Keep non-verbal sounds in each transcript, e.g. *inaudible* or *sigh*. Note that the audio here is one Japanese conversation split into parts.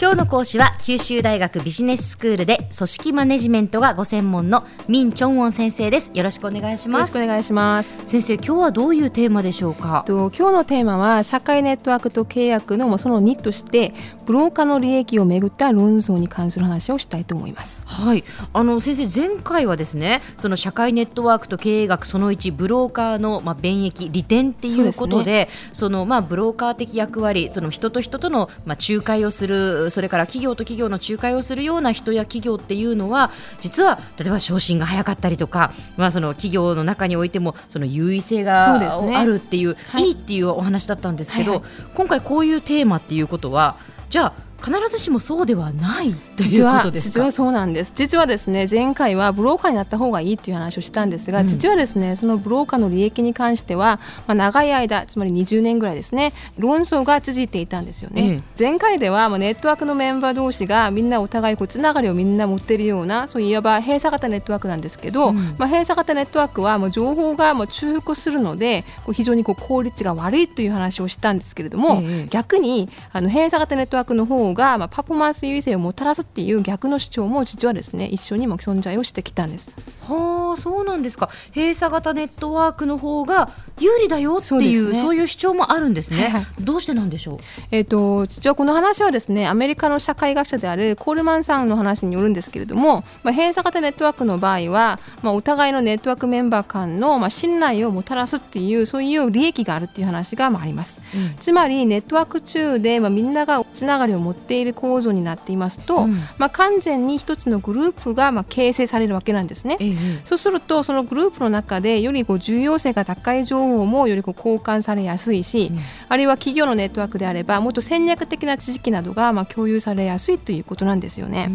今日の講師は九州大学ビジネススクールで組織マネジメントがご専門のミンチョンウォン先生です。よろしくお願いします。よろしくお願いします。先生今日はどういうテーマでしょうか？と今日のテーマは社会ネットワークと契約のその2としてブローカーの利益をめぐった論争に関する話をしたいと思います。はい。あの先生前回はですねその社会ネットワークと経営学その1ブローカーのまあ便益利点っていうことでそ、ね,、のまあブローカー的役割その人と人とのまあ仲介をするそれから企業と企業の仲介をするような人や企業っていうのは実は例えば昇進が早かったりとか、まあ、その企業の中においてもその優位性があるっていう、ねはい、いいっていうお話だったんですけど、はいはい、今回こういうテーマっていうことはじゃあ必ずしもそうではない実は実はそうなんです。実はですね前回はブローカーになった方がいいっていう話をしたんですが、うん、実はですねそのブローカーの利益に関しては、まあ、長い間つまり20年ぐらいですね論争が続いていたんですよね、うん、前回では、まあ、ネットワークのメンバー同士がみんなお互いこうつながりをみんな持っているようなそういわば閉鎖型ネットワークなんですけど、うん、まあ、閉鎖型ネットワークはもう情報がもう中腹するのでこう非常にこう効率が悪いという話をしたんですけれども、逆にあの閉鎖型ネットワークの方が、まあ、パフォーマンス優位性をもたらすっていう逆の主張も実はですね一緒にも存在をしてきたんです。はあそうなんですか閉鎖型ネットワークの方が有利だよっていうそう、ね,、いう主張もあるんですね。はいはい、どうしてなんでしょう？えっ、ー、と実はこの話はですねアメリカの社会学者であるコールマンさんの話によるんですけれども、まあ、閉鎖型ネットワークの場合は、まあ、お互いのネットワークメンバー間のまあ信頼をもたらすっていうそういう利益があるっていう話がまああります。うん、つまりネットワーク中でまあみんながつながりを持っている構造になっていますと、うん、まあ完全に一つのグループがまあ形成されるわけなんですね。えそうするとそのグループの中でよりこう重要性が高い情報もよりこう交換されやすいし、うん、あるいは企業のネットワークであればもっと戦略的な知識などがまあ共有されやすいということなんですよね。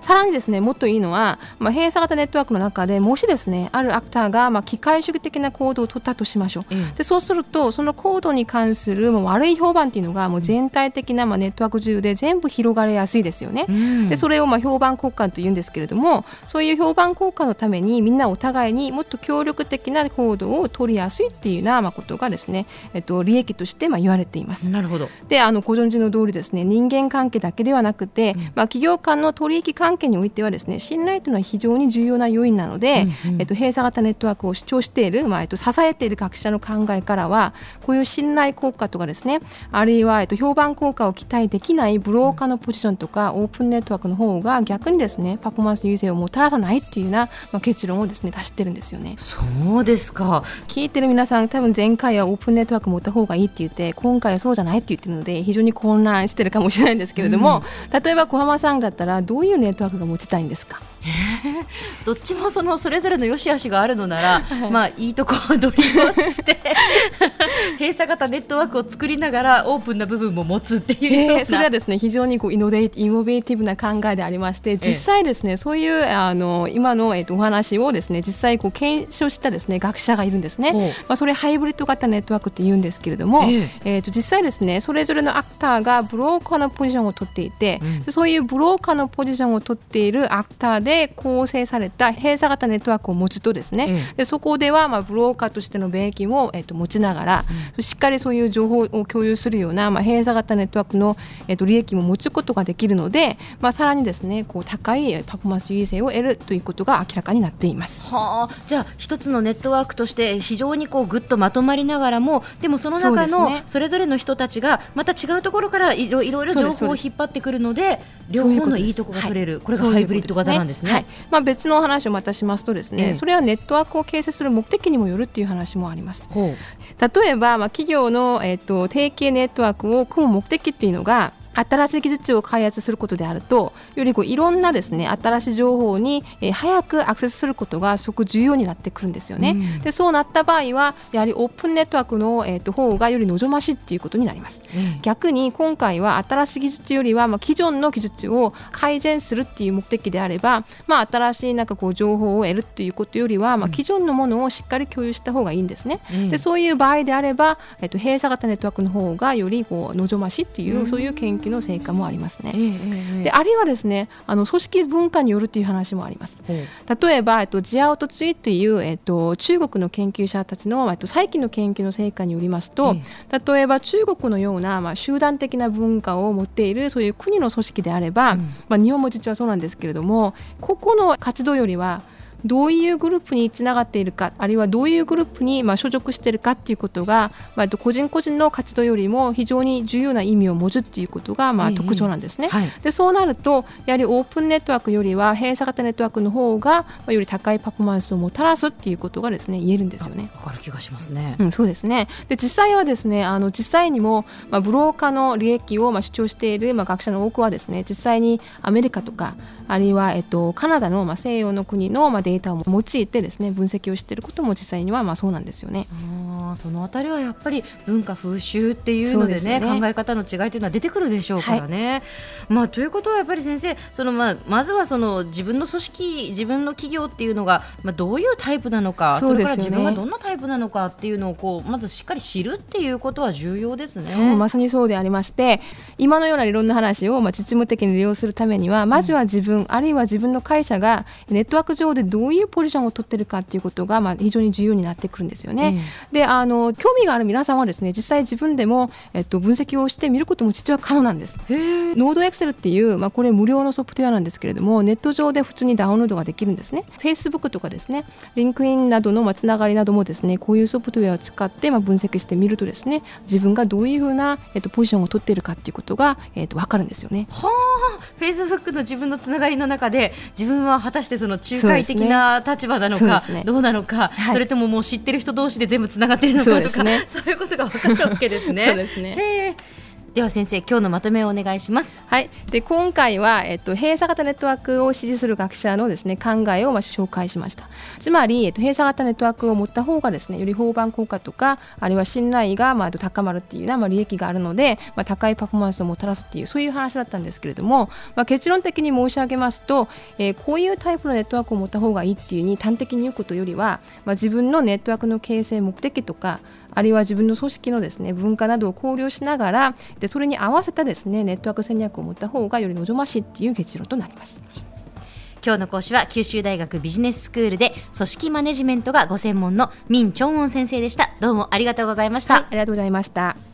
さらにですねもっといいのは、まあ、閉鎖型ネットワークの中でもしですねあるアクターがまあ機械主義的な行動を取ったとしましょう。うん、でそうするとその行動に関するもう悪い評判っていうのがもう全体的なまあネットワーク中で全部広がりやすいですよね。うん、でそれをまあ評判交換というんですけれどもそういう評判交換のためにみんなお互いにもっと協力的な行動を取りやすいっていうようなまあことがですね、えっと、利益としてまあ言われています。なるほどであのご存知の通りですね人間関係だけではなくて、うん、まあ、企業間の取引関係においてはですね信頼というのは非常に重要な要因なので、うんうん、えっと、閉鎖型ネットワークを主張している、まあえっと、支えている学者の考えからはこういう信頼効果とかですねあるいは、えっと、評判効果を期待できないブローカーのポジションとかオープンネットワークの方が逆にですねパフォーマンス優勢をもたらさないっていうような、まあ、結論をですね出してるんですよね。そうですか。聞いてる皆さん多分前回はオープンネットワーク持った方がいいって言って今回はそうじゃないって言ってるので非常に混乱してるかもしれないんですけれども、うん、例えば小浜さんだったらどういうネットワークが持ちたいんですか？*laughs* どっちもそのそれぞれの良し悪しがあるのなら、*laughs* はい、まあいいとこ取りをして *laughs* 閉鎖型ネットワークを作りながらオープンな部分も持つっていうえー、それはですね非常にこうイノベイノベーティブな考えでありまして実際ですね、えー、そういうあの今の、えーと、お話をですね実際こう検証したですね学者がいるんですね、まあ、それハイブリッド型ネットワークって言うんですけれども、えー、えーと実際ですねそれぞれのアクターがブローカーのポジションを取っていて、うん、そういうブローカーのポジションを取っているアクターでで構成された閉鎖型ネットワークを持つとですね、うん、でそこではまあブローカーとしての便益を、えっと、持ちながら、うん、しっかりそういう情報を共有するような、まあ、閉鎖型ネットワークの、えっと、利益も持つことができるので、まあ、さらにですねこう高いパフォーマンス優位性を得るということが明らかになっています。はあ、じゃあ一つのネットワークとして非常にこうぐっとまとまりながらもでもその中のそれぞれの人たちがまた違うところからいろいろ情報を引っ張ってくるので両方のいいところが取れる。これがハイブリッド型なんですね。はい、まあ、別別の話をまたしますとですね、ええ、それはネットワークを形成する目的にもよるっていう話もあります。例えば、まあ、企業の、えーと、提携ネットワークを組む目的っていうのが新しい技術を開発することであるとよりこういろんなですね新しい情報に、えー、早くアクセスすることがすごく重要になってくるんですよね。うん、でそうなった場合はやはりオープンネットワークの、えーと、方がより望ましいっていうことになります。うん、逆に今回は新しい技術よりは、まあ、既存の技術を改善するっていう目的であれば、まあ、新しいなんかこう情報を得るっていうことよりは、まあ、既存のものをしっかり共有した方がいいんですね。うん、でそういう場合であれば、えーと、閉鎖型ネットワークの方がよりこう望ましいっていう、そういう研究究の成果もありますね。えー、であるいはですねあの組織文化によるという話もあります。例えば、えっと、ジアオトツイという、えっと、中国の研究者たちの、えっと、最近の研究の成果によりますと、えー、例えば中国のような、まあ、集団的な文化を持っているそういう国の組織であれば、うん、まあ、日本も実はそうなんですけれども個々の活動よりはどういうグループにつながっているかあるいはどういうグループにまあ所属しているかっていうことが、まあ、個人個人の活動よりも非常に重要な意味を持つっていうことがまあ特徴なんですね。はい、でそうなるとやはりオープンネットワークよりは閉鎖型ネットワークの方がより高いパフォーマンスをもたらすっていうことがですね言えるんですよね。わかる気がしますね。うん、そうですね。で実際はですねあの実際にもまあブローカーの利益をまあ主張しているまあ学者の多くはですね実際にアメリカとかあるいはえっとカナダのまあ西洋の国のまあデデータを用いてってですね分析をしていることも実際にはまあそうなんですよね。あそのあたりはやっぱり文化風習っていうのでね、ね、考え方の違いというのは出てくるでしょうからね。はい、まあ、ということはやっぱり先生その、まあ、まずはその自分の組織自分の企業っていうのが、まあ、どういうタイプなのかそ、ね,、れから自分がどんなタイプなのかっていうのをこうまずしっかり知るっていうことは重要ですね。まさにそうでありまして今のような理論の話をまあ実務的に利用するためにはまずは自分、うん、あるいは自分の会社がネットワーク上でどういうポジションを取ってるかっていうことがまあ非常に重要になってくるんですよね。うん、であの興味がある皆さんはですね実際自分でも、えっと、分析をしてみることも実は可能なんです。ノードエクセルっていう、まあ、これ無料のソフトウェアなんですけれどもネット上で普通にダウンロードができるんですね。Facebook とかですねリンクインなどの、まあ、つながりなどもですねこういうソフトウェアを使って、まあ、分析してみるとですね自分がどういうふうな、えっと、ポジションを取っているかっていうことが、えっと、分かるんですよね。はあ Facebook の自分のつながりの中で自分は果たしてその仲介的な立場なのか、ね、どうなのか、はい、それとももう知ってる人同士で全部つながってのかとか、ね、*laughs* そういうことが分かるわけですね。そうですねでは先生今日のまとめをお願いします。はい。で今回は、えっと、閉鎖型ネットワークを支持する学者のですね考えをまあ紹介しました。つまり、えっと、閉鎖型ネットワークを持った方がですねより評判効果とかあるいは信頼がまあ高まるっていうようなまあ利益があるので、まあ、高いパフォーマンスをもたらすっていうそういう話だったんですけれども、まあ、結論的に申し上げますと、えー、こういうタイプのネットワークを持った方がいいっていうに端的に言うことよりは、まあ、自分のネットワークの形成目的とかあるいは自分の組織のですね文化などを考慮しながらでそれに合わせたですねネットワーク戦略を持った方がより望ましいっていう結論となります。今日の講師は九州大学ビジネススクールで組織マネジメントがご専門のミン・チョンウォン先生でした。どうもありがとうございました、はい、ありがとうございました